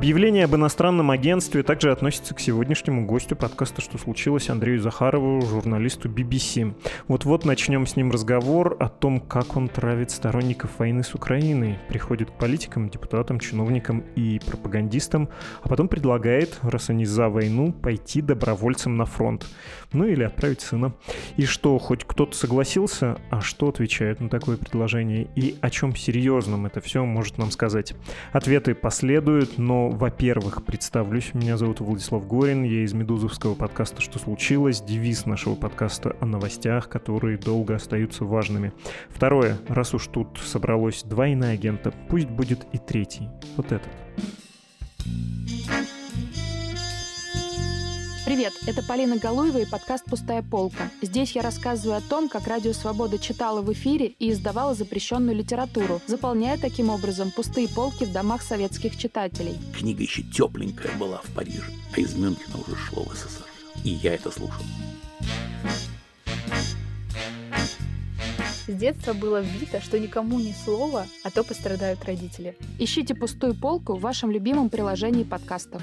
Объявление об иностранном агентстве также относится к сегодняшнему гостю подкаста «Что случилось?» Андрею Захарову, журналисту BBC. Вот-вот начнем с ним разговор о том, как он травит сторонников войны с Украиной, приходит к политикам, депутатам, чиновникам и пропагандистам, а потом предлагает, раз они за войну, пойти добровольцем на фронт. Ну или отправить сына. И что, хоть кто-то согласился, а что отвечает на такое предложение и о чем серьезном это все может нам сказать? Ответы последуют, но во-первых, представлюсь. Меня зовут Владислав Горин, я из медузовского подкаста «Что случилось?», девиз нашего подкаста о новостях, которые долго остаются важными. Второе, раз уж тут собралось два иноагента, пусть будет и третий, вот этот. Привет, это Полина Галуева и подкаст «Пустая полка». Здесь я рассказываю о том, как Радио Свобода читала в эфире и издавала запрещенную литературу, заполняя таким образом пустые полки в домах советских читателей. Книга еще тепленькая была в Париже, а из Мюнхена уже шло в СССР. И я это слушал. С детства было вбито, что никому ни слова, а то пострадают родители. Ищите пустую полку в вашем любимом приложении подкастов.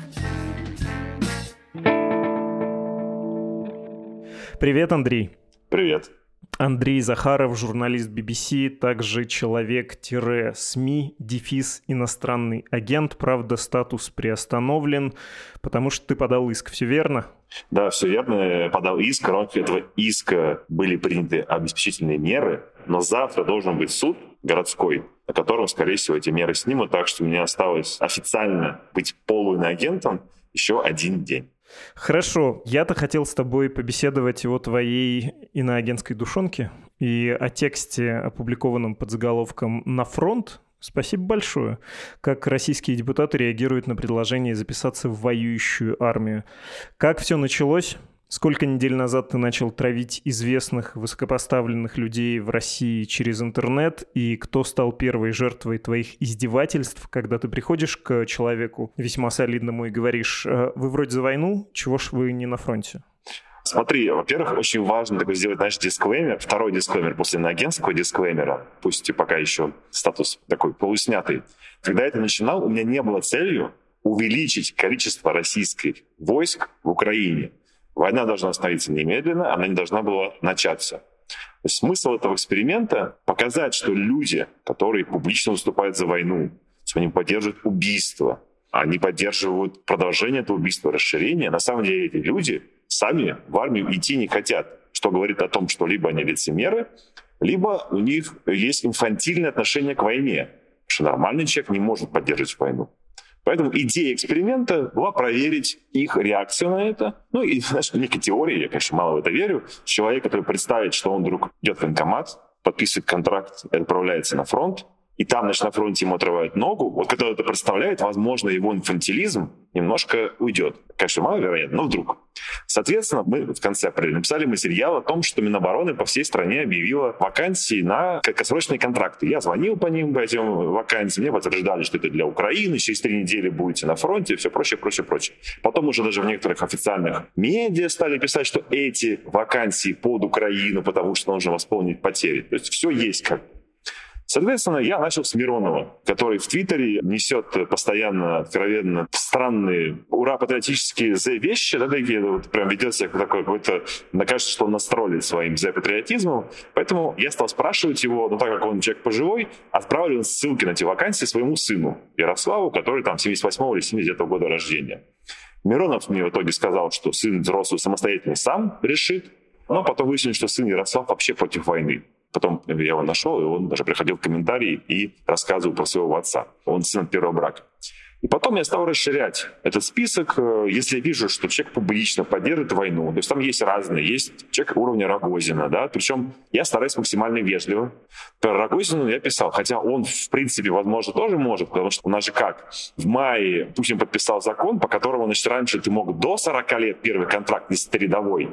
Привет, Андрей. Привет. Андрей Захаров, журналист BBC, также человек-СМИ, дефис иностранный агент. Правда, статус приостановлен, потому что ты подал иск, все верно? Да, все верно. Я подал иск. В рамках этого иска были приняты обеспечительные меры, но завтра должен быть суд городской, на котором, скорее всего, эти меры снимут, так что мне осталось официально быть полуиноагентом еще один день. Хорошо, я-то хотел с тобой побеседовать о твоей иноагентской душонке и о тексте, опубликованном под заголовком «На фронт». Спасибо большое. Как российские депутаты реагируют на предложение записаться в воюющую армию. Как все началось? Сколько недель назад ты начал травить известных высокопоставленных людей в России через интернет, и кто стал первой жертвой твоих издевательств, когда ты приходишь к человеку весьма солидному и говоришь, «Э, вы вроде за войну, чего ж вы не на фронте? Смотри, во-первых, очень важно такой сделать, знаешь, дисклеймер, второй дисклеймер после иноагентского дисклеймера, пусть и пока еще статус такой полуснятый. Когда я это начинал, у меня не было целью увеличить количество российских войск в Украине. Война должна остановиться немедленно, она не должна была начаться. То есть смысл этого эксперимента — показать, что люди, которые публично выступают за войну, что они поддерживают убийство, они поддерживают продолжение этого убийства, расширение, на самом деле эти люди сами в армию идти не хотят, что говорит о том, что либо они лицемеры, либо у них есть инфантильное отношение к войне, что нормальный человек не может поддерживать войну. Поэтому идея эксперимента была проверить их реакцию на это. Ну и, знаешь, некая теория, я, конечно, мало в это верю. Человек, который представит, что он вдруг идет в военкомат, подписывает контракт и отправляется на фронт, и там, значит, на фронте ему отрывают ногу, вот когда это представляет, возможно, его инфантилизм немножко уйдет. Конечно, маловероятно, но вдруг. Соответственно, мы в конце апреля написали материал о том, что Минобороны по всей стране объявила вакансии на краткосрочные контракты. Я звонил по ним, по этим вакансиям, мне подтверждали, что это для Украины, через три недели будете на фронте, все прочее, прочее, прочее. Потом уже даже в некоторых официальных медиа стали писать, что эти вакансии под Украину, потому что нужно восполнить потери. То есть все есть как Соответственно, я начал с Миронова, который в Твиттере несет постоянно, откровенно странные, ура-патриотические вещи, да, такие, вот прям ведет себя такой какой-то, мне кажется, что он настроен своим за-патриотизмом. Поэтому я стал спрашивать его, ну так как он человек пожилой, отправлю ссылки на эти вакансии своему сыну Ярославу, который там 78 или 79 года рождения. Миронов мне в итоге сказал, что сын взрослый самостоятельно сам решит, но потом выяснилось, что сын Ярослав вообще против войны. Потом я его нашел, и он даже приходил в комментарии и рассказывал про своего отца. Он сын от первого брака. И потом я стал расширять этот список, э, если я вижу, что человек публично поддерживает войну. То есть там есть разные. Есть человек уровня Рогозина, да, причем я стараюсь максимально вежливо. Про Рогозина я писал, хотя он, в принципе, возможно, тоже может, потому что у нас же как? В мае Путин подписал закон, по которому, значит, раньше ты мог до 40 лет первый контракт, если ты рядовой.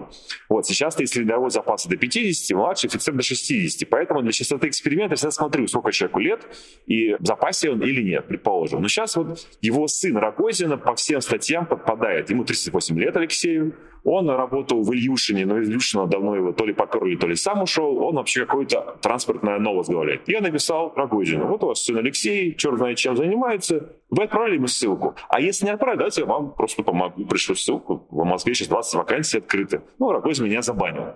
Вот, сейчас ты, если рядовой запас до 50, младший офицер до 60. Поэтому для частоты эксперимента я всегда смотрю, сколько человеку лет, и в запасе он или нет, предположим. Но сейчас вот его сын Рогозина по всем статьям подпадает. Ему 38 лет Алексею. Он работал в Ильюшине, но Ильюшина давно его то ли поперли, то ли сам ушел. Он вообще какой-то транспортное новость говорит. Я написал Рогозину. Вот у вас сын Алексей, черт знает чем занимается. Вы отправили ему ссылку. А если не отправили, давайте я вам просто помогу. Пришлю ссылку. В Москве сейчас 20 вакансий открыты. Ну, Рогозин меня забанил.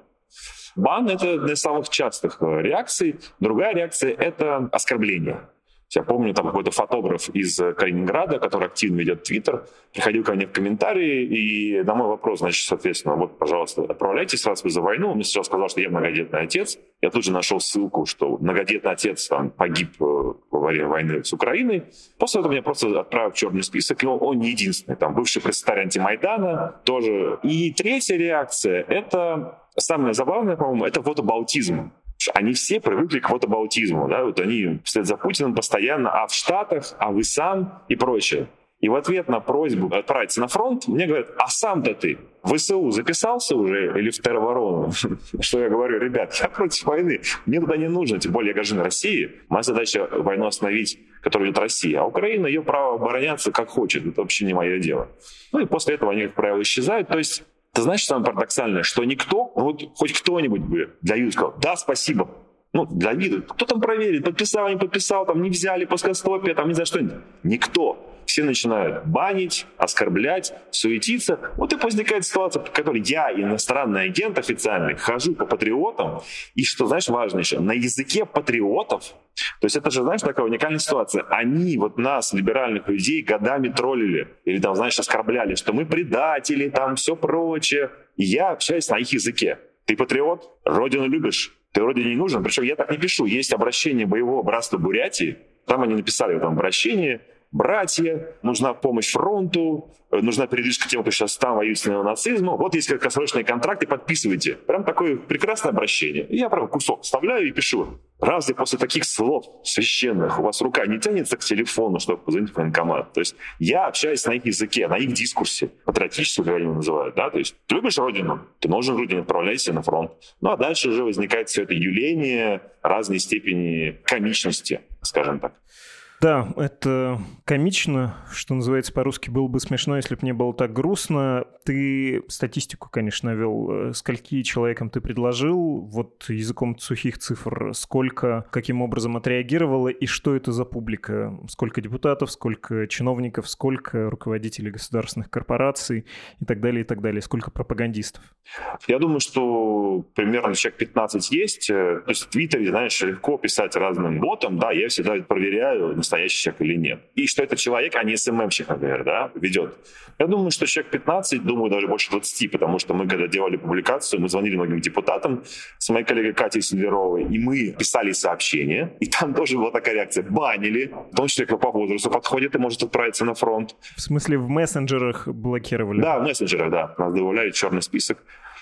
Бан — это одна из самых частых э, реакций. Другая реакция — это оскорбление. Я помню, там какой-то фотограф из Калининграда, который активно ведет Твиттер, приходил ко мне в комментарии, и на мой вопрос, значит, соответственно, вот, пожалуйста, отправляйтесь, раз вы за войну. Он мне сначала сказал, что я многодетный отец. Я тут же нашел ссылку, что многодетный отец там погиб э, во время войны с Украиной. После этого меня просто отправил в черный список, и он, он не единственный. Там бывший представитель антимайдана тоже. И третья реакция — это самое забавное, по-моему, это фотобаутизм они все привыкли к фотобаутизму, да, вот они вслед за Путиным постоянно, а в Штатах, а вы сам и прочее. И в ответ на просьбу отправиться на фронт, мне говорят, а сам-то ты в ВСУ записался уже или в тероборону? Что я говорю, ребят, я против войны, мне туда не нужно, тем более я гражданин России, моя задача войну остановить, которую идет Россия, а Украина, ее право обороняться как хочет, это вообще не мое дело. Ну и после этого они, как правило, исчезают, то есть ты знаешь, самое парадоксальное, что никто, ну вот хоть кто-нибудь бы для виду сказал, да, спасибо, ну, для вида, кто там проверит, подписал, не подписал, там не взяли плоскостопие, там не за что-нибудь. Никто все начинают банить, оскорблять, суетиться. Вот и возникает ситуация, в которой я, иностранный агент официальный, хожу по патриотам, и что, знаешь, важно еще, на языке патриотов, то есть это же, знаешь, такая уникальная ситуация. Они вот нас, либеральных людей, годами троллили или там, знаешь, оскорбляли, что мы предатели, там все прочее. И я общаюсь на их языке. Ты патриот? Родину любишь? Ты родине не нужен? Причем я так не пишу. Есть обращение боевого братства Бурятии. Там они написали в этом обращении – братья, нужна помощь фронту, э, нужна передвижка тем, кто сейчас там воюет с нацизмом. Вот есть краткосрочные контракты, подписывайте. Прям такое прекрасное обращение. И я прям кусок вставляю и пишу. Разве после таких слов священных у вас рука не тянется к телефону, чтобы позвонить в военкомат? То есть я общаюсь на их языке, на их дискурсе, патриотически, как они называют. Да? То есть ты любишь родину, ты нужен родине, отправляйся на фронт. Ну а дальше уже возникает все это юление разной степени комичности, скажем так. Да, это комично, что называется по-русски, было бы смешно, если бы не было так грустно. Ты статистику, конечно, навел. Э, скольки человекам ты предложил, вот языком сухих цифр, сколько, каким образом отреагировало, и что это за публика? Сколько депутатов, сколько чиновников, сколько руководителей государственных корпораций и так далее, и так далее. Сколько пропагандистов? Я думаю, что примерно человек 15 есть. То есть в Твиттере, знаешь, легко писать разным ботам. Да, я всегда проверяю, настоящий человек или нет. И что это человек, а не СММщик, например, да, ведет. Я думаю, что человек 15, думаю, даже больше 20, потому что мы, когда делали публикацию, мы звонили многим депутатам с моей коллегой Катей Сидоровой, и мы писали сообщения, и там тоже была такая реакция. Банили, в том числе, кто по возрасту подходит и может отправиться на фронт. В смысле, в мессенджерах блокировали? Да, в мессенджерах, да. Нас добавляли черный список.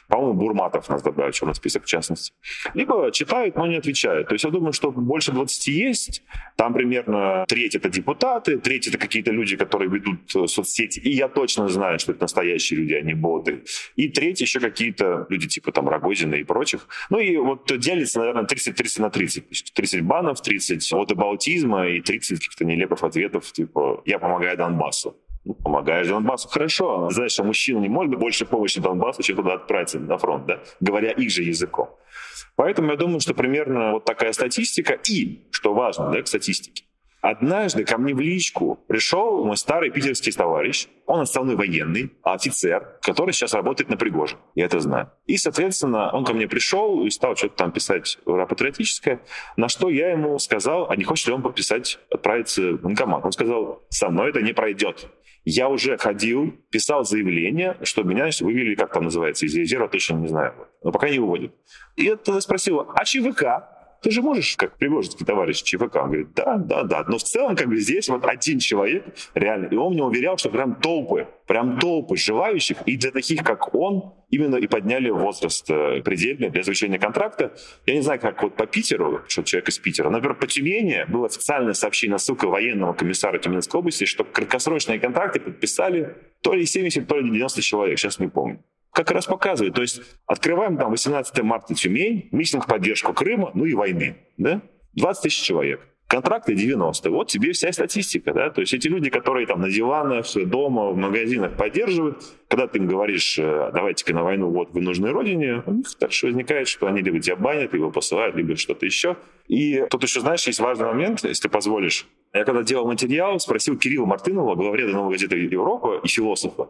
По-моему, Бурматов нас добавил в черный список, в частности. Либо читают, но не отвечают. То есть я думаю, что больше 20 есть. Там примерно треть это депутаты, треть это какие-то люди, которые ведут э, соцсети. И я точно знаю, что это настоящие люди, а не боты. И треть еще какие-то люди типа там Рогозина и прочих. Ну и вот делится, наверное, 30-30 на 30. 30 банов, 30 от абаутизма и 30 каких-то нелепых ответов, типа «я помогаю Донбассу». Ну, помогаешь Донбассу, хорошо. Знаешь, что мужчина не может больше помощи Донбассу, чем туда отправиться на фронт, да? говоря их же языком. Поэтому я думаю, что примерно вот такая статистика. И, что важно да, к статистике, Однажды ко мне в личку пришел мой старый питерский товарищ, он основной военный, офицер, который сейчас работает на Пригоже. Я это знаю. И, соответственно, он ко мне пришел и стал что-то там писать патриотическое, на что я ему сказал, а не хочет ли он подписать, отправиться в банкомат. Он сказал, со мной это не пройдет. Я уже ходил, писал заявление, что меня вывели, как там называется, из резерва, точно не знаю. Но пока не выводят. И я тогда спросил, а ЧВК? Ты же можешь, как Пригожинский товарищ ЧВК, он говорит, да, да, да. Но в целом, как бы здесь вот один человек, реально, и он мне уверял, что прям толпы, прям толпы желающих, и для таких, как он, именно и подняли возраст э, предельный для заключения контракта. Я не знаю, как вот по Питеру, что человек из Питера, например, по Тюмени было официальное сообщение, ссылка военного комиссара Тюменской области, что краткосрочные контракты подписали то ли 70, то ли 90 человек, сейчас не помню как раз показывает. То есть открываем там 18 марта Тюмень, митинг в поддержку Крыма, ну и войны. Да? 20 тысяч человек. Контракты 90. Вот тебе вся статистика, да, то есть эти люди, которые там на диванах, дома, в магазинах поддерживают, когда ты им говоришь, э, давайте-ка на войну, вот вы нужны родине, у них дальше возникает, что они либо тебя банят, либо посылают, либо что-то еще. И тут еще, знаешь, есть важный момент, если ты позволишь. Я когда делал материал, спросил Кирилла Мартынова, главреда «Новой газеты Европа» и философа,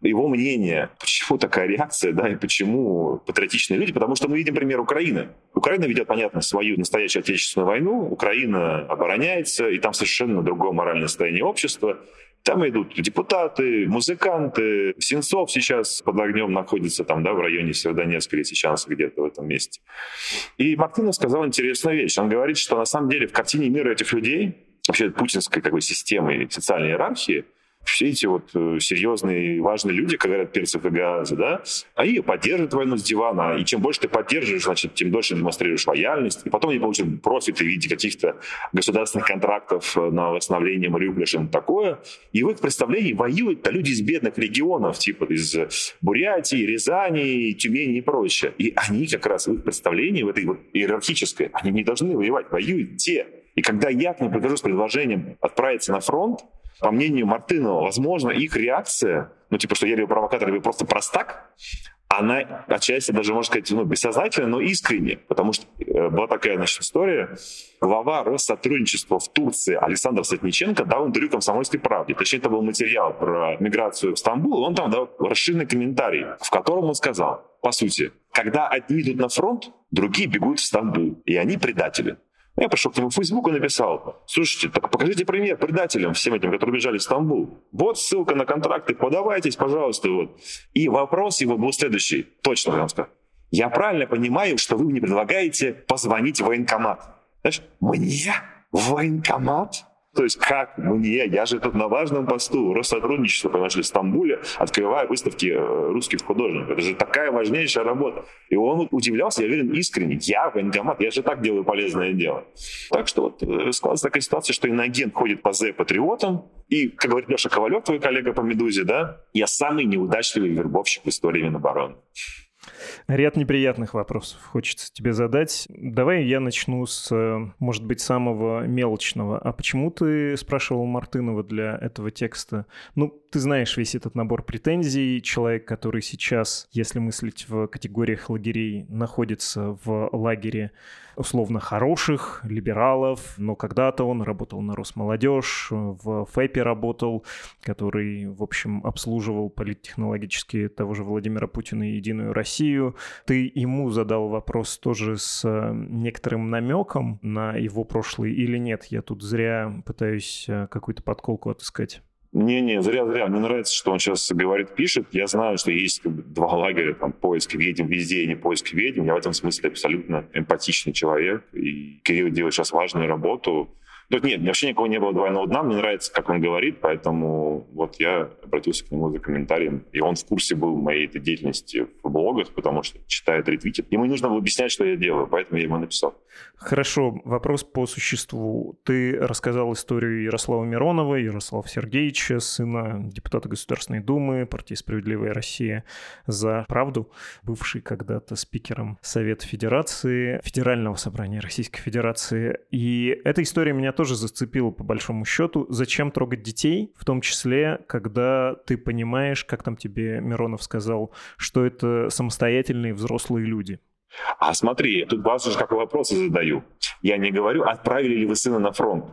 его мнение, почему такая реакция, да, и почему патриотичные люди, потому что мы видим пример Украины. Украина ведет, понятно, свою настоящую отечественную войну, Украина обороняется, и там совершенно другое моральное состояние общества. Там идут депутаты, музыканты. Сенцов сейчас под огнем находится там, да, в районе Северодонецка или сейчас где-то в этом месте. И Мартынов сказал интересную вещь. Он говорит, что на самом деле в картине мира этих людей, вообще путинской как бы, системы социальной иерархии, все эти вот э, серьезные важные люди, как говорят и газы, да, они поддерживают войну с дивана, и чем больше ты поддерживаешь, значит, тем дольше демонстрируешь лояльность, и потом они получат профиты в виде каких-то государственных контрактов э, на восстановление Мариуполя, что-то такое, и в их представлении воюют-то люди из бедных регионов, типа из Бурятии, Рязани, Тюмени и прочее. И они как раз в их представлении, в этой вот иерархической, они не должны воевать, воюют те. И когда я к ним прихожу с предложением отправиться на фронт, по мнению Мартынова, возможно, их реакция, ну, типа, что я либо провокатор, либо просто простак, она отчасти даже, можно сказать, ну, бессознательно, но искренне. Потому что э, была такая, значит, история. Глава Россотрудничества в Турции Александр Сотниченко дал интервью «Комсомольской правде». Точнее, это был материал про миграцию в Стамбул. Он там дал расширенный комментарий, в котором он сказал, по сути, когда одни идут на фронт, другие бегут в Стамбул, и они предатели. Я пришел к нему в Facebook и написал, слушайте, так покажите пример предателям всем этим, которые бежали в Стамбул. Вот ссылка на контракты, подавайтесь, пожалуйста. Вот. И вопрос его был следующий, точно прям сказал. Я правильно понимаю, что вы мне предлагаете позвонить в военкомат? Знаешь, мне? В военкомат? То есть как мне? Я же тут на важном посту Россотрудничества, понимаешь, в Стамбуле открываю выставки э, русских художников. Это же такая важнейшая работа. И он удивлялся, я уверен, искренне. Я военкомат, я же так делаю полезное дело. Так что вот э, складывается такая ситуация, что иноагент ходит по З-патриотам, и, как говорит Леша Ковалев, твой коллега по «Медузе», да, я самый неудачливый вербовщик в истории Минобороны. Ряд неприятных вопросов хочется тебе задать. Давай я начну с, может быть, самого мелочного. А почему ты спрашивал Мартынова для этого текста? Ну, ты знаешь весь этот набор претензий. Человек, который сейчас, если мыслить в категориях лагерей, находится в лагере условно хороших либералов, но когда-то он работал на Росмолодежь, в ФЭПе работал, который, в общем, обслуживал политтехнологически того же Владимира Путина и Единую Россию. Ты ему задал вопрос тоже с некоторым намеком на его прошлый или нет? Я тут зря пытаюсь э, какую-то подколку отыскать. Не-не, зря-зря. Мне нравится, что он сейчас говорит, пишет. Я знаю, что есть два лагеря, там, поиск ведьм везде и не поиск ведьм. Я в этом смысле абсолютно эмпатичный человек. И Кирилл делает сейчас важную работу. Тут нет, вообще никого не было двойного дна, мне нравится, как он говорит, поэтому вот я обратился к нему за комментарием, и он в курсе был моей этой деятельности в блогах, потому что читает, ретвитит. Ему не нужно было объяснять, что я делаю, поэтому я ему написал. Хорошо, вопрос по существу. Ты рассказал историю Ярослава Миронова, Ярослава Сергеевича, сына депутата Государственной Думы, партии «Справедливая Россия за правду», бывший когда-то спикером Совета Федерации, Федерального собрания Российской Федерации. И эта история меня тоже зацепила по большому счету. Зачем трогать детей, в том числе, когда ты понимаешь, как там тебе Миронов сказал, что это самостоятельные взрослые люди? А смотри, тут важно же, какой вопрос я задаю. Я не говорю, отправили ли вы сына на фронт.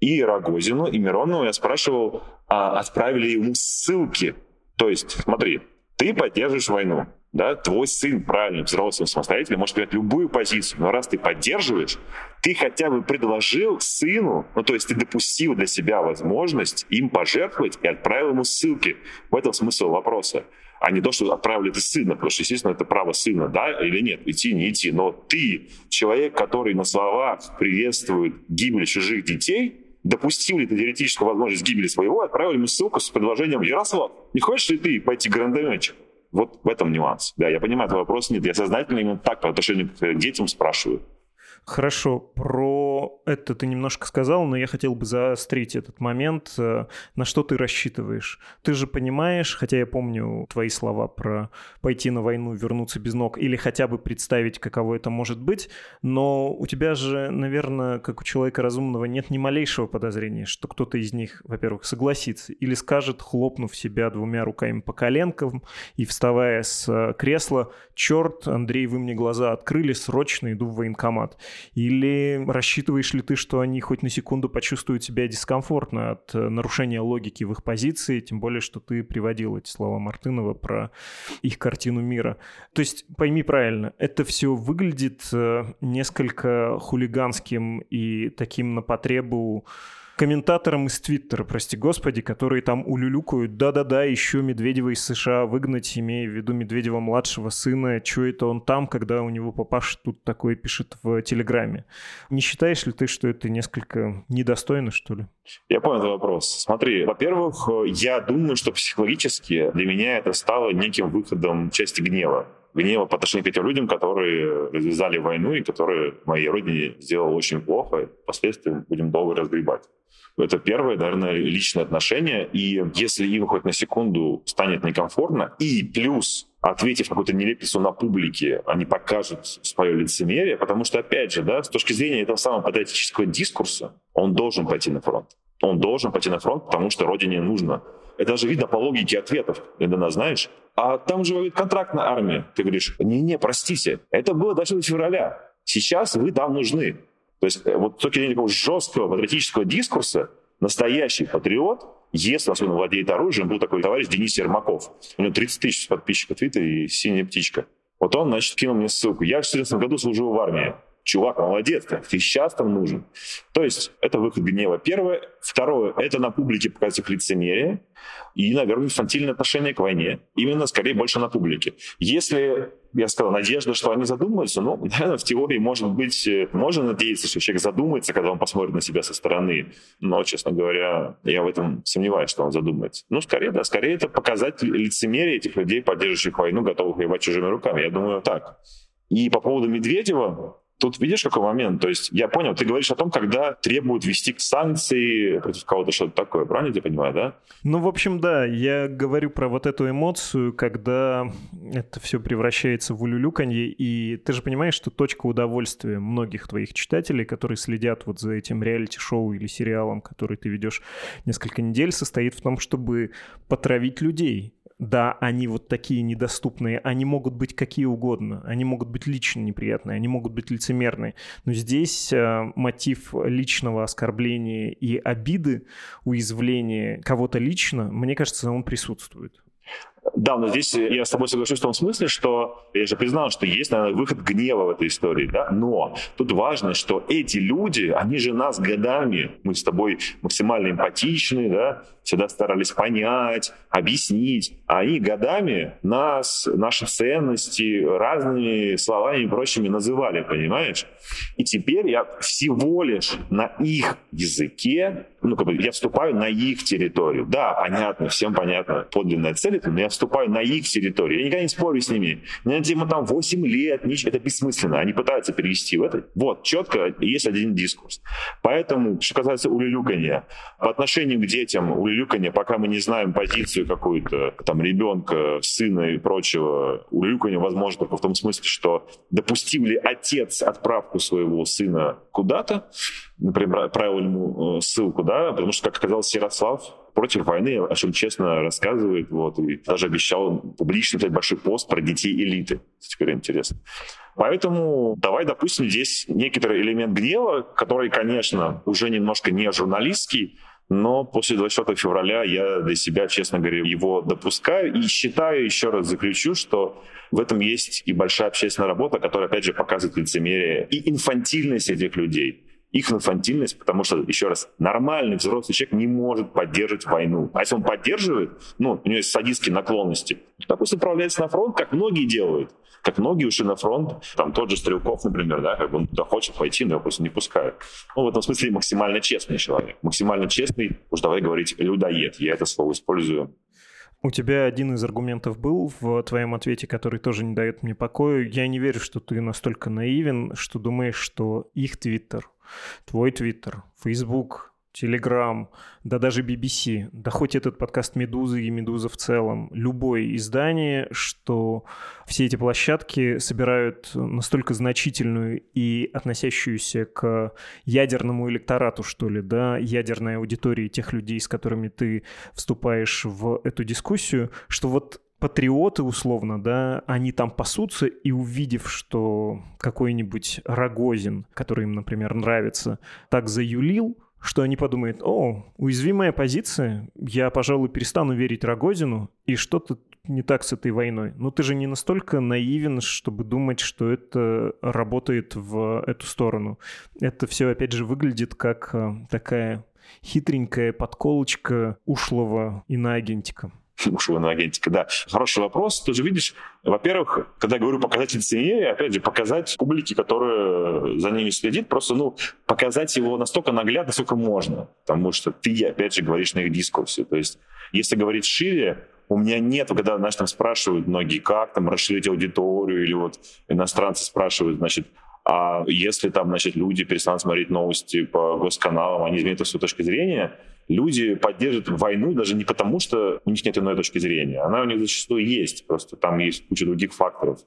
И Рогозину, и Миронову я спрашивал, а отправили ему ссылки. То есть, смотри, ты поддерживаешь войну, да, твой сын правильно, взрослый, самостоятельный, может принять любую позицию, но раз ты поддерживаешь, ты хотя бы предложил сыну, ну то есть ты допустил для себя возможность им пожертвовать и отправил ему ссылки. В этом смысл вопроса. а не то, что отправили ты сына, потому что, естественно, это право сына, да или нет, идти, не идти. Но ты, человек, который на словах приветствует гибель чужих детей, допустил ли ты теоретическую возможность гибели своего, отправили ему ссылку с предложением «Ярослав, не хочешь ли ты пойти грандомечик?» Вот в этом нюанс. Да, я понимаю, твой вопрос нет. Я сознательно именно так по отношению к детям спрашиваю. Хорошо, про это ты немножко сказал, но я хотел бы заострить этот момент. Э, на что ты рассчитываешь? Ты же понимаешь, хотя я помню твои слова про пойти на войну, вернуться без ног, или хотя бы представить, каково это может быть, но у тебя же, наверное, как у человека разумного, нет ни малейшего подозрения, что кто-то из них, во-первых, согласится или скажет, хлопнув себя двумя руками по коленкам и вставая с э, кресла, черт, Андрей, вы мне глаза открыли, срочно иду в военкомат. Или рассчитываешь ли ты, что они хоть на секунду почувствуют себя дискомфортно от э, нарушения логики в их позиции, тем более, что ты приводил эти слова Мартынова про их картину мира. То есть, пойми правильно, это все выглядит э, несколько хулиганским и таким на потребу комментаторам из Твиттера, прости господи, которые там улюлюкают, да-да-да, еще Медведева из США выгнать, имея в виду Медведева младшего сына, что это он там, когда у него папаша тут такое пишет в Телеграме. Не считаешь ли ты, что это несколько недостойно, что ли? Я понял этот вопрос. Смотри, во-первых, я думаю, что психологически для меня это стало неким выходом части гнева гнева по отношению к этим людям, которые развязали войну и которые моей родине сделали очень плохо. И впоследствии будем долго разгребать. Это первое, наверное, личное отношение. И если им хоть на секунду станет некомфортно, и плюс ответив какую-то нелепицу на публике, они покажут свое лицемерие, потому что, опять же, да, с точки зрения этого самого патриотического дискурса, он должен пойти на фронт. Он должен пойти на фронт, потому что родине нужно. Это даже видно по логике ответов. Иногда знаешь, а там же воюет контрактная армия. Ты говоришь, не-не, простите, это было даже февраля. Сейчас вы там нужны. То есть э, вот с точки зрения такого жесткого патриотического дискурса, настоящий патриот, если особенно владеет оружием, был такой товарищ Денис Ермаков. У него 30 тысяч подписчиков в Твиттере и синяя птичка. Вот он, значит, кинул мне ссылку. Я в 2014 году служил в армии чувак, молодец, ты сейчас там нужен. То есть это выход гнева. Первое. Второе, это на публике показать их лицемерие и, наверное, инфантильное отношение к войне. Именно, скорее, больше на публике. Если, я сказал, надежда, что они задумаются, ну, наверное, в теории, может быть, э, можно надеяться, что человек задумается, когда он посмотрит на себя со стороны. Но, честно говоря, я в этом сомневаюсь, что он задумается. Ну, скорее, да, скорее это показать лицемерие этих людей, поддерживающих войну, готовых воевать чужими руками. Я думаю, так. И по поводу Медведева, Тут видишь, какой момент? То есть я понял, ты говоришь о том, когда требуют ввести санкции против кого-то, что-то такое. Правильно я понимаю, да? Ну, в общем, да. Я говорю про вот эту эмоцию, когда это все превращается в улюлюканье, и ты же понимаешь, что точка удовольствия многих твоих читателей, которые следят вот за этим реалити-шоу или сериалом, который ты ведешь несколько недель, состоит в том, чтобы потравить людей да, они вот такие недоступные, они могут быть какие угодно, они могут быть лично неприятные, они могут быть лицемерные, но здесь э, мотив личного оскорбления и обиды, уязвления кого-то лично, мне кажется, он присутствует. Да, но здесь я с тобой соглашусь в том смысле, что я же признал, что есть, наверное, выход гнева в этой истории, да, но тут важно, что эти люди, они же нас годами, мы с тобой максимально эмпатичны, да, всегда старались понять, объяснить, а они годами нас, наши ценности разными словами и прочими называли, понимаешь? И теперь я всего лишь на их языке, ну, как бы я вступаю на их территорию. Да, понятно, всем понятно, подлинная цель, но я вступаю на их территорию. Я никогда не спорю с ними. Мне тема там 8 лет, ничего, это бессмысленно. Они пытаются перевести в это. Вот, четко есть один дискурс. Поэтому, что касается улюлюканья, по отношению к детям, улюлюканья, пока мы не знаем позицию какую-то там ребенка, сына и прочего, улюлюканья возможно только в том смысле, что допустил ли отец отправку своего сына куда-то, например, отправил ему э, ссылку, да, потому что, как оказалось, Ярослав против войны, о чем честно рассказывает, вот, и даже обещал публично взять большой пост про детей элиты. Теперь интересно. Поэтому давай допустим здесь некоторый элемент гнева, который, конечно, уже немножко не журналистский, но после 24 февраля я для себя, честно говоря, его допускаю и считаю, еще раз заключу, что в этом есть и большая общественная работа, которая, опять же, показывает лицемерие и инфантильность этих людей их инфантильность, потому что, еще раз, нормальный взрослый человек не может поддерживать войну. А если он поддерживает, ну, у него есть садистские наклонности, то пусть отправляется на фронт, как многие делают. Как многие ушли на фронт, там тот же Стрелков, например, да, как бы он туда хочет пойти, но его просто не пускают. Ну, в этом смысле максимально честный человек. Максимально честный, уж давай говорить, людоед. Я это слово использую у тебя один из аргументов был в твоем ответе, который тоже не дает мне покоя. Я не верю, что ты настолько наивен, что думаешь, что их твиттер, твой твиттер, Facebook, Telegram, да даже BBC, да хоть этот подкаст «Медузы» и «Медуза» в целом, любое издание, что все эти площадки собирают настолько значительную и относящуюся к ядерному электорату, что ли, да, ядерной аудитории тех людей, с которыми ты вступаешь в эту дискуссию, что вот патриоты, условно, да, они там пасутся, и увидев, что какой-нибудь Рогозин, который им, например, нравится, так заюлил, что они подумают, о, уязвимая позиция, я, пожалуй, перестану верить Рогозину, и что-то не так с этой войной. Но ты же не настолько наивен, чтобы думать, что это работает в эту сторону. Это все, опять же, выглядит как э, такая хитренькая подколочка ушлого иноагентика ушлого агентика, да. Хороший вопрос. Ты же видишь, во-первых, когда я говорю показать лицемерие, опять же, показать публике, которая за ними следит, просто, ну, показать его настолько наглядно, насколько можно. Потому что ты, опять же, говоришь на их дискурсе. То есть, если говорить шире, у меня нет, когда, знаешь, там спрашивают многие, как там расширить аудиторию, или вот иностранцы спрашивают, значит, а если там, значит, люди перестанут смотреть новости по госканалам, они изменят свою точку зрения, люди поддерживают войну даже не потому, что у них нет иной точки зрения. Она у них зачастую есть, просто там есть куча других факторов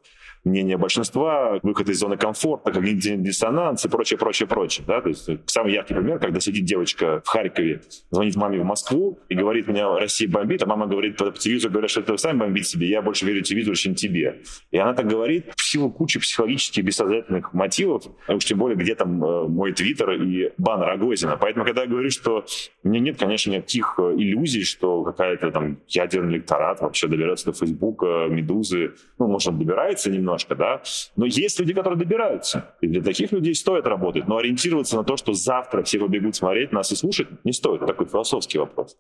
мнение большинства, выход из зоны комфорта, когнитивный диссонанс и прочее, прочее, прочее. Да? То есть самый яркий пример, когда сидит девочка в Харькове, звонит маме в Москву и говорит, меня Россия бомбит, а мама говорит по, телевизору, говорят, что это вы сами бомбите себе, я больше верю телевизору, чем тебе. И она так говорит в силу кучи психологических бессознательных мотивов, а уж тем более, где там э, мой твиттер и бан Рогозина. Поэтому, когда я говорю, что у меня нет, конечно, никаких э, иллюзий, что какая-то там ядерный электорат вообще добирается до Фейсбука, Медузы, ну, может, он добирается немножко, да. Но есть люди, которые добираются. И для таких людей стоит работать. Но ориентироваться на то, что завтра все побегут смотреть нас и слушать, не стоит. Такой философский вопрос.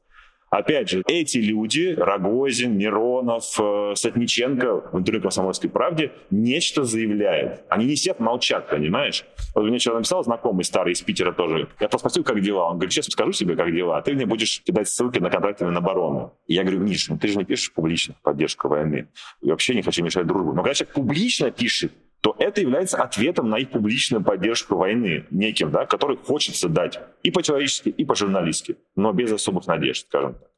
Опять же, эти люди, Рогозин, Миронов, э, Сотниченко в интервью «Комсомольской правде» нечто заявляют. Они не сидят, молчат, понимаешь? Вот мне вчера написал знакомый старый из Питера тоже. Я просто спросил, как дела. Он говорит, сейчас скажу себе, как дела, а ты мне будешь кидать ссылки на контракты на оборону. И я говорю, Миш, ну ты же не пишешь публично поддержку войны. И вообще не хочу мешать дружбу. Но когда человек публично пишет, то это является ответом на их публичную поддержку войны, неким, да, который хочется дать и по-человечески, и по-журналистски, но без особых надежд, скажем так.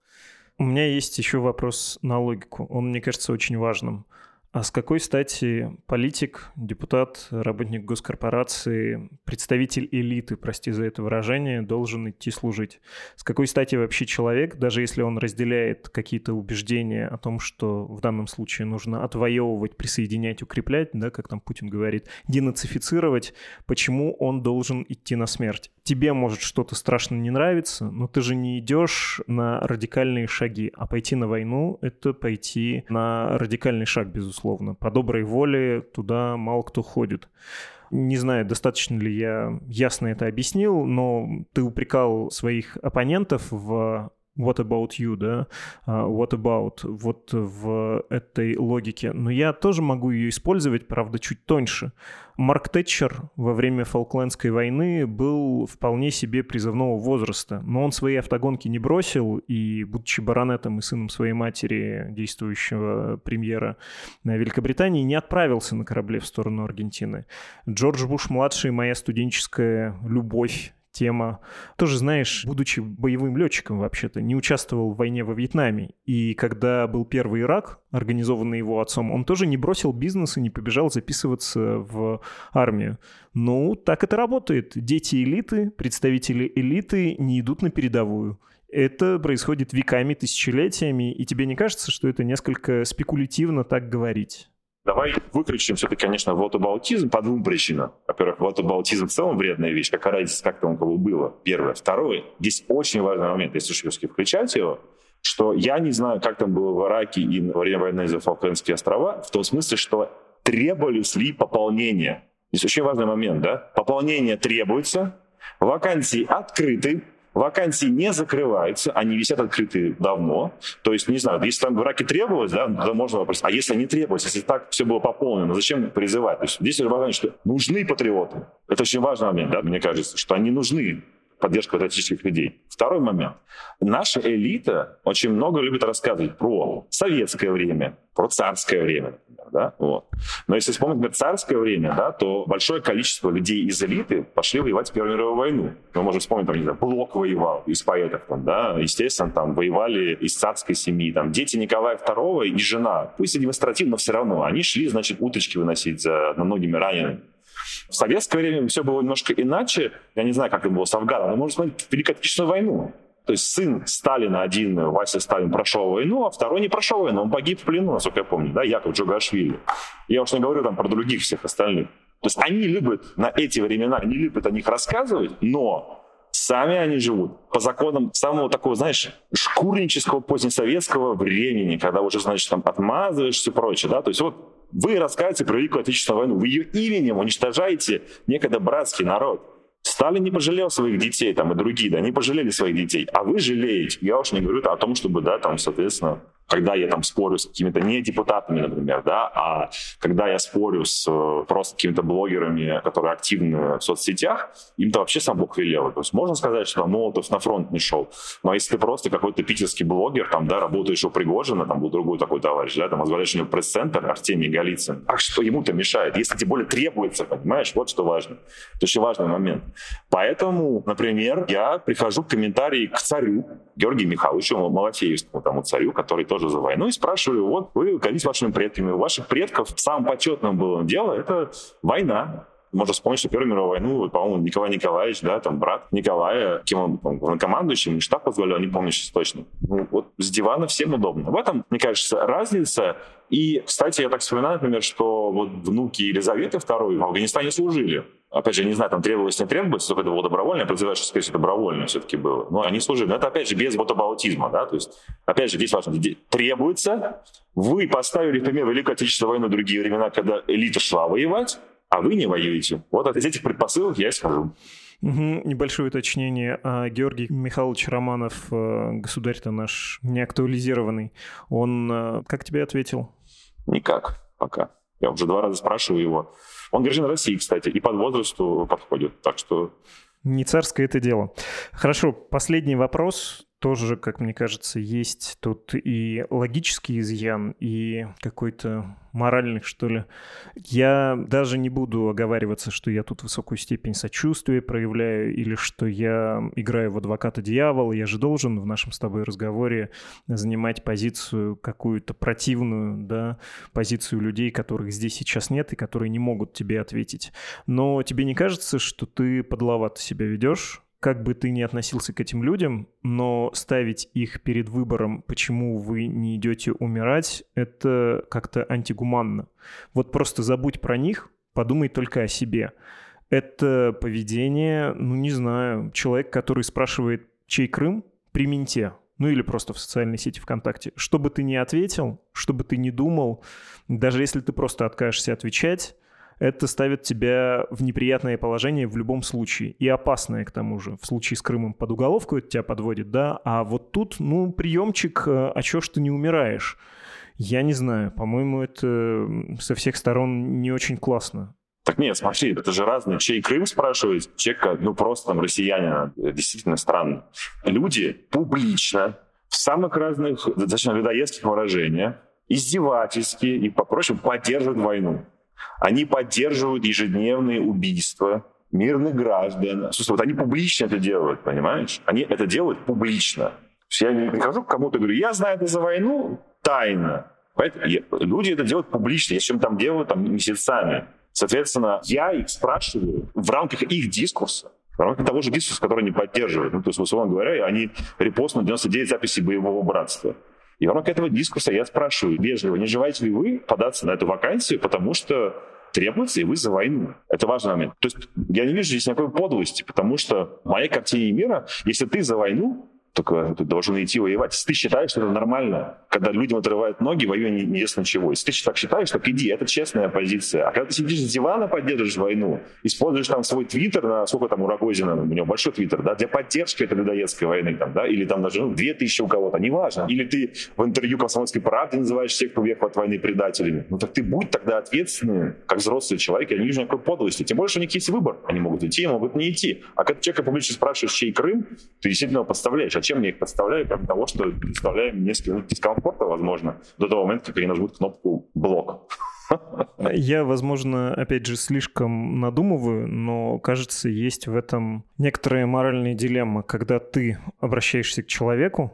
У меня есть еще вопрос на логику. Он, мне кажется, очень важным. А с какой стати политик, депутат, работник госкорпорации, представитель элиты, прости за это выражение, должен идти служить? С какой стати вообще человек, даже если он разделяет какие-то убеждения о том, что в данном случае нужно отвоевывать, присоединять, укреплять, да, как там Путин говорит, денацифицировать, почему он должен идти на смерть? Тебе может что-то страшно не нравиться, но ты же не идешь на радикальные шаги, а пойти на войну — это пойти на радикальный шаг, безусловно безусловно. По доброй воле туда мало кто ходит. Не знаю, достаточно ли я ясно это объяснил, но ты упрекал своих оппонентов в what about you, да, uh, what about, вот в этой логике. Но я тоже могу ее использовать, правда, чуть тоньше. Марк Тэтчер во время Фолклендской войны был вполне себе призывного возраста, но он свои автогонки не бросил, и, будучи баронетом и сыном своей матери, действующего премьера Великобритании, не отправился на корабле в сторону Аргентины. Джордж Буш-младший — моя студенческая любовь тема. Тоже, знаешь, будучи боевым летчиком вообще-то, не участвовал в войне во Вьетнаме. И когда был первый Ирак, организованный его отцом, он тоже не бросил бизнес и не побежал записываться в армию. Ну, так это работает. Дети элиты, представители элиты не идут на передовую. Это происходит веками, тысячелетиями, и тебе не кажется, что это несколько спекулятивно так говорить? Давай выключим все-таки, конечно, вотабаутизм по двум причинам. Во-первых, вотабаутизм в целом вредная вещь, какая разница, как там у кого было. Первое. Второе. Здесь очень важный момент, если все включать его, что я не знаю, как там было в Ираке и во время войны за Фолклендские острова, в том смысле, что требовались ли пополнения. Здесь очень важный момент, да? Пополнение требуется, Вакансии открыты, Вакансии не закрываются, они висят открытые давно. То есть, не знаю, если там в браке требовалось, да, то можно вопрос. А если не требовалось, если так все было пополнено, зачем призывать? То есть здесь важно, что нужны патриоты. Это очень важный момент, да, мне кажется, что они нужны поддержка патриотических людей. Второй момент. Наша элита очень много любит рассказывать про советское время, про царское время, да, вот. Но если вспомнить например, царское время, да, то большое количество людей из элиты пошли воевать в Первую мировую войну. Мы можем вспомнить, там, не знаю, Блок воевал из поэтов, там, да, естественно, там воевали из царской семьи, там, дети Николая II и жена, пусть и демонстративно, но все равно, они шли, значит, уточки выносить за многими ранеными. В советское время все было немножко иначе. Я не знаю, как это было с Афганом, но можно смотреть Великую Отечественную войну. То есть сын Сталина один, Вася Сталин, прошел войну, а второй не прошел войну. Он погиб в плену, насколько я помню, да, Яков Джугашвили. Я уж не говорю там про других всех остальных. То есть они любят на эти времена, они любят о них рассказывать, но сами они живут по законам самого такого, знаешь, шкурнического позднесоветского времени, когда уже, значит, там отмазываешься и прочее, да, то есть вот вы рассказываете про Великую Отечественную войну, вы ее именем уничтожаете некогда братский народ. Сталин не пожалел своих детей, там, и другие, да, не пожалели своих детей, а вы жалеете. Я уж не говорю о том, чтобы, да, там, соответственно, когда я там спорю с какими-то не депутатами, например, да, а когда я спорю с э, просто какими-то блогерами, которые активны в соцсетях, им-то вообще сам Бог велел. То есть можно сказать, что там, Молотов на фронт не шел. Но если ты просто какой-то питерский блогер, там, да, работаешь у Пригожина, там был другой такой товарищ, да, там возглавляешь у него пресс-центр Артемий Голицын, а что ему-то мешает? Если тем более требуется, понимаешь, вот что важно. Это очень важный момент. Поэтому, например, я прихожу в комментарии к царю, Георгию Михайловичу Малафеевскому, тому царю, который тоже за войну, и спрашивали, вот вы гордитесь вашими предками, у ваших предков самым почетным было дело, это война. Можно вспомнить, что Первую мировую войну, по-моему, Николай Николаевич, да, там брат Николая, кем он, он командующим, штаб возглавлял, не помню сейчас точно. Ну, вот с дивана всем удобно. В этом, мне кажется, разница. И, кстати, я так вспоминаю, например, что вот внуки Елизаветы II в Афганистане служили опять же, не знаю, там требовалось, не требовалось, только это было добровольно, я подозреваю, что, скорее всего, добровольно все-таки было. Но они служили. Но это, опять же, без ботабаутизма, да, то есть, опять же, здесь важно, требуется, вы поставили, например, Великую Отечественную войну другие времена, когда элита шла воевать, а вы не воюете. Вот из этих предпосылок я исхожу. Угу, небольшое уточнение. А Георгий Михайлович Романов, э, государь-то наш неактуализированный, он э, как тебе ответил? Никак пока. Я уже два раза спрашиваю его. Он гражданин России, кстати, и под возрасту подходит. Так что не царское это дело. Хорошо, последний вопрос тоже, как мне кажется, есть тут и логический изъян, и какой-то моральный, что ли. Я даже не буду оговариваться, что я тут высокую степень сочувствия проявляю, или что я играю в адвоката дьявола. Я же должен в нашем с тобой разговоре занимать позицию какую-то противную, да, позицию людей, которых здесь сейчас нет и которые не могут тебе ответить. Но тебе не кажется, что ты подловато себя ведешь? Как бы ты ни относился к этим людям, но ставить их перед выбором, почему вы не идете умирать, это как-то антигуманно. Вот просто забудь про них, подумай только о себе. Это поведение, ну не знаю, человек, который спрашивает, чей Крым, при менте, ну или просто в социальной сети ВКонтакте. Что бы ты ни ответил, что бы ты ни думал, даже если ты просто откажешься отвечать, это ставит тебя в неприятное положение в любом случае. И опасное, к тому же. В случае с Крымом под уголовку это тебя подводит, да? А вот тут, ну, приемчик, э, а чё ж ты не умираешь? Я не знаю, по-моему, это со всех сторон не очень классно. Так нет, смотри, это же разные. Чей Крым спрашивает, чека, ну просто там россиянина, действительно странно. Люди публично в самых разных, достаточно людоедских выражениях, издевательски и попроще поддерживают войну. Они поддерживают ежедневные убийства мирных граждан. Слушай, вот они публично это делают, понимаешь? Они это делают публично. Я не прихожу к кому-то и говорю, я знаю это за войну тайно. Поэтому люди это делают публично, если чем там делают там, месяцами. Соответственно, я их спрашиваю в рамках их дискурса, в рамках того же дискурса, который они поддерживают. Ну, то есть, условно говоря, они репостнут 99 записей боевого братства. И в рамках этого дискурса я спрашиваю вежливо, не желаете ли вы податься на эту вакансию, потому что требуется, и вы за войну. Это важный момент. То есть я не вижу здесь никакой подлости, потому что в моей картине мира, если ты за войну, только ты должен идти воевать. Если ты считаешь, что это нормально, когда людям отрывают ноги, воюя не, неизвестно чего. Если ты так считаешь, так иди, это честная позиция. А когда ты сидишь с дивана, поддерживаешь войну, используешь там свой твиттер, на сколько там у Рогозина, у него большой твиттер, да, для поддержки этой людоедской войны, там, да, или там даже ну, 2000 у кого-то, неважно. Или ты в интервью «Комсомольской правды» называешь всех, кто уехал от войны предателями. Ну так ты будь тогда ответственным, как взрослый человек, я не вижу никакой подлости. Тем что у них есть выбор. Они могут идти, могут не идти. А когда человека публично спрашиваешь, чей Крым, ты действительно его подставляешь. А чем мне их подставляю? Кроме того, что представляем несколько минут дискомфорта, возможно, до того момента, как они нажмут кнопку «блок». Я, возможно, опять же, слишком надумываю, но, кажется, есть в этом некоторая моральная дилемма, когда ты обращаешься к человеку,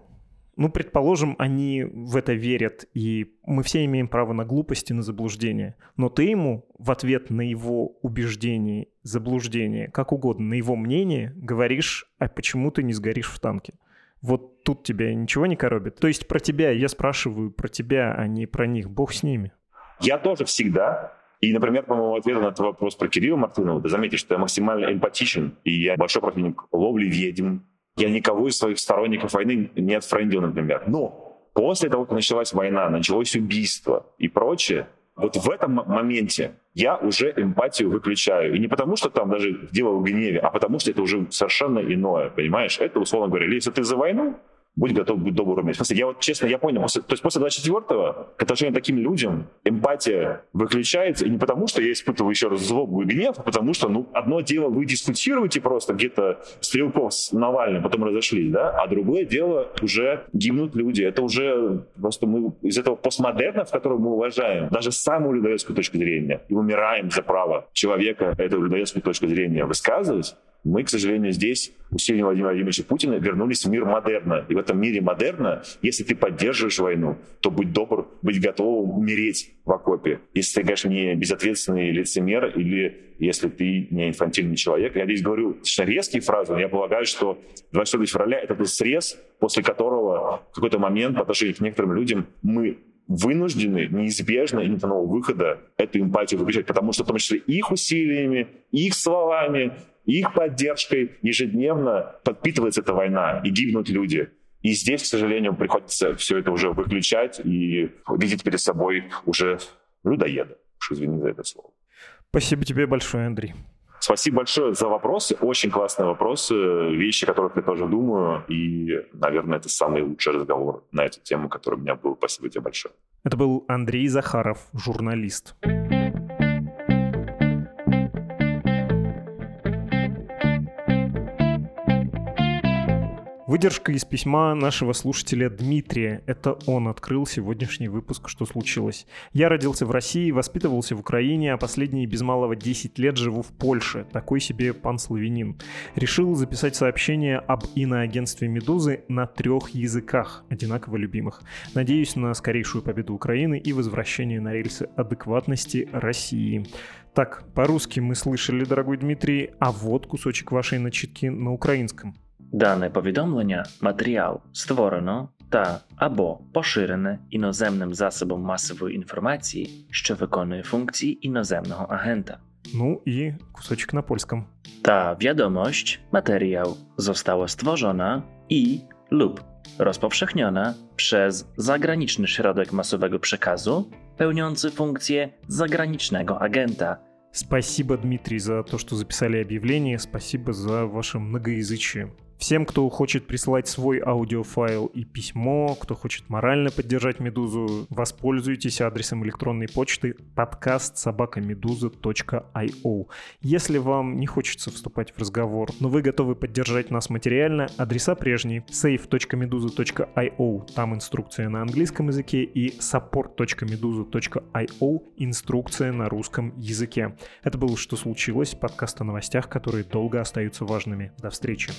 ну, предположим, они в это верят, и мы все имеем право на глупости, на заблуждение. Но ты ему в ответ на его убеждение, заблуждение, как угодно, на его мнение говоришь, а почему ты не сгоришь в танке? Вот тут тебя ничего не коробит? То есть про тебя, я спрашиваю про тебя, а не про них. Бог с ними. Я тоже всегда и, например, по моему ответу на этот вопрос про Кирилла Мартынова, ты заметишь, что я максимально эмпатичен, и я большой противник ловли ведьм, я никого из своих сторонников войны не отфрендил, например. Но после того, как началась война, началось убийство и прочее, вот в этом моменте я уже эмпатию выключаю. И не потому, что там даже дело в гневе, а потому, что это уже совершенно иное, понимаешь? Это, условно говоря, если ты за войну, будь готов быть добрым. В смысле, я вот честно, я понял, то есть после 24-го к отношению к таким людям эмпатия выключается, и не потому, что я испытываю еще раз злобу и гнев, а потому что, ну, одно дело вы дискутируете просто где-то Стрелков с Навальным, потом разошлись, да, а другое дело уже гибнут люди. Это уже просто мы из этого постмодерна, в котором мы уважаем даже самую людоедскую точку зрения и умираем за право человека эту людоедскую точку зрения высказывать, мы, к сожалению, здесь, усилием Владимира Владимировича Путина, вернулись в мир модерна. И в этом мире модерна, если ты поддерживаешь войну, то будь добр, быть готовым умереть в окопе. Если ты, конечно, не безответственный лицемер или если ты не инфантильный человек. Я здесь говорю достаточно резкие фразы, но я полагаю, что 24 февраля — это тот срез, после которого в какой-то момент по отношению к некоторым людям мы вынуждены неизбежно и нового выхода эту эмпатию выключать, потому что в том числе их усилиями, их словами, их поддержкой ежедневно подпитывается эта война, и гибнут люди. И здесь, к сожалению, приходится все это уже выключать и видеть перед собой уже людоеда. Уж извини за это слово. Спасибо тебе большое, Андрей. Спасибо большое за вопросы. Очень классные вопросы, вещи, о которых я тоже думаю. И, наверное, это самый лучший разговор на эту тему, который у меня был. Спасибо тебе большое. Это был Андрей Захаров, журналист. Выдержка из письма нашего слушателя Дмитрия. Это он открыл сегодняшний выпуск «Что случилось?». Я родился в России, воспитывался в Украине, а последние без малого 10 лет живу в Польше. Такой себе пан-славянин. Решил записать сообщение об иноагентстве «Медузы» на трех языках, одинаково любимых. Надеюсь на скорейшую победу Украины и возвращение на рельсы адекватности России. Так, по-русски мы слышали, дорогой Дмитрий, а вот кусочек вашей начитки на украинском. Дане повідомлення, матеріал створено та або поширене іноземним засобом масової інформації, що виконує функції іноземного агента. Ну i кусочек на польskim. Ta wiadomość, materiał została stworzona i lub rozpowszechniona przez zagraniczny środek masowego przekazu pełniący funkcję zagranicznego agenta. Спасибо, Дмитрий, за то, что записали объявление. Спасибо за ваше многоязычие. Всем, кто хочет присылать свой аудиофайл и письмо, кто хочет морально поддержать Медузу, воспользуйтесь адресом электронной почты подкаст собакамедуза.io. Если вам не хочется вступать в разговор, но вы готовы поддержать нас материально, адреса прежние save.meduza.io, там инструкция на английском языке, и support.meduza.io, инструкция на русском языке. Это было «Что случилось?» подкаст о новостях, которые долго остаются важными. До встречи.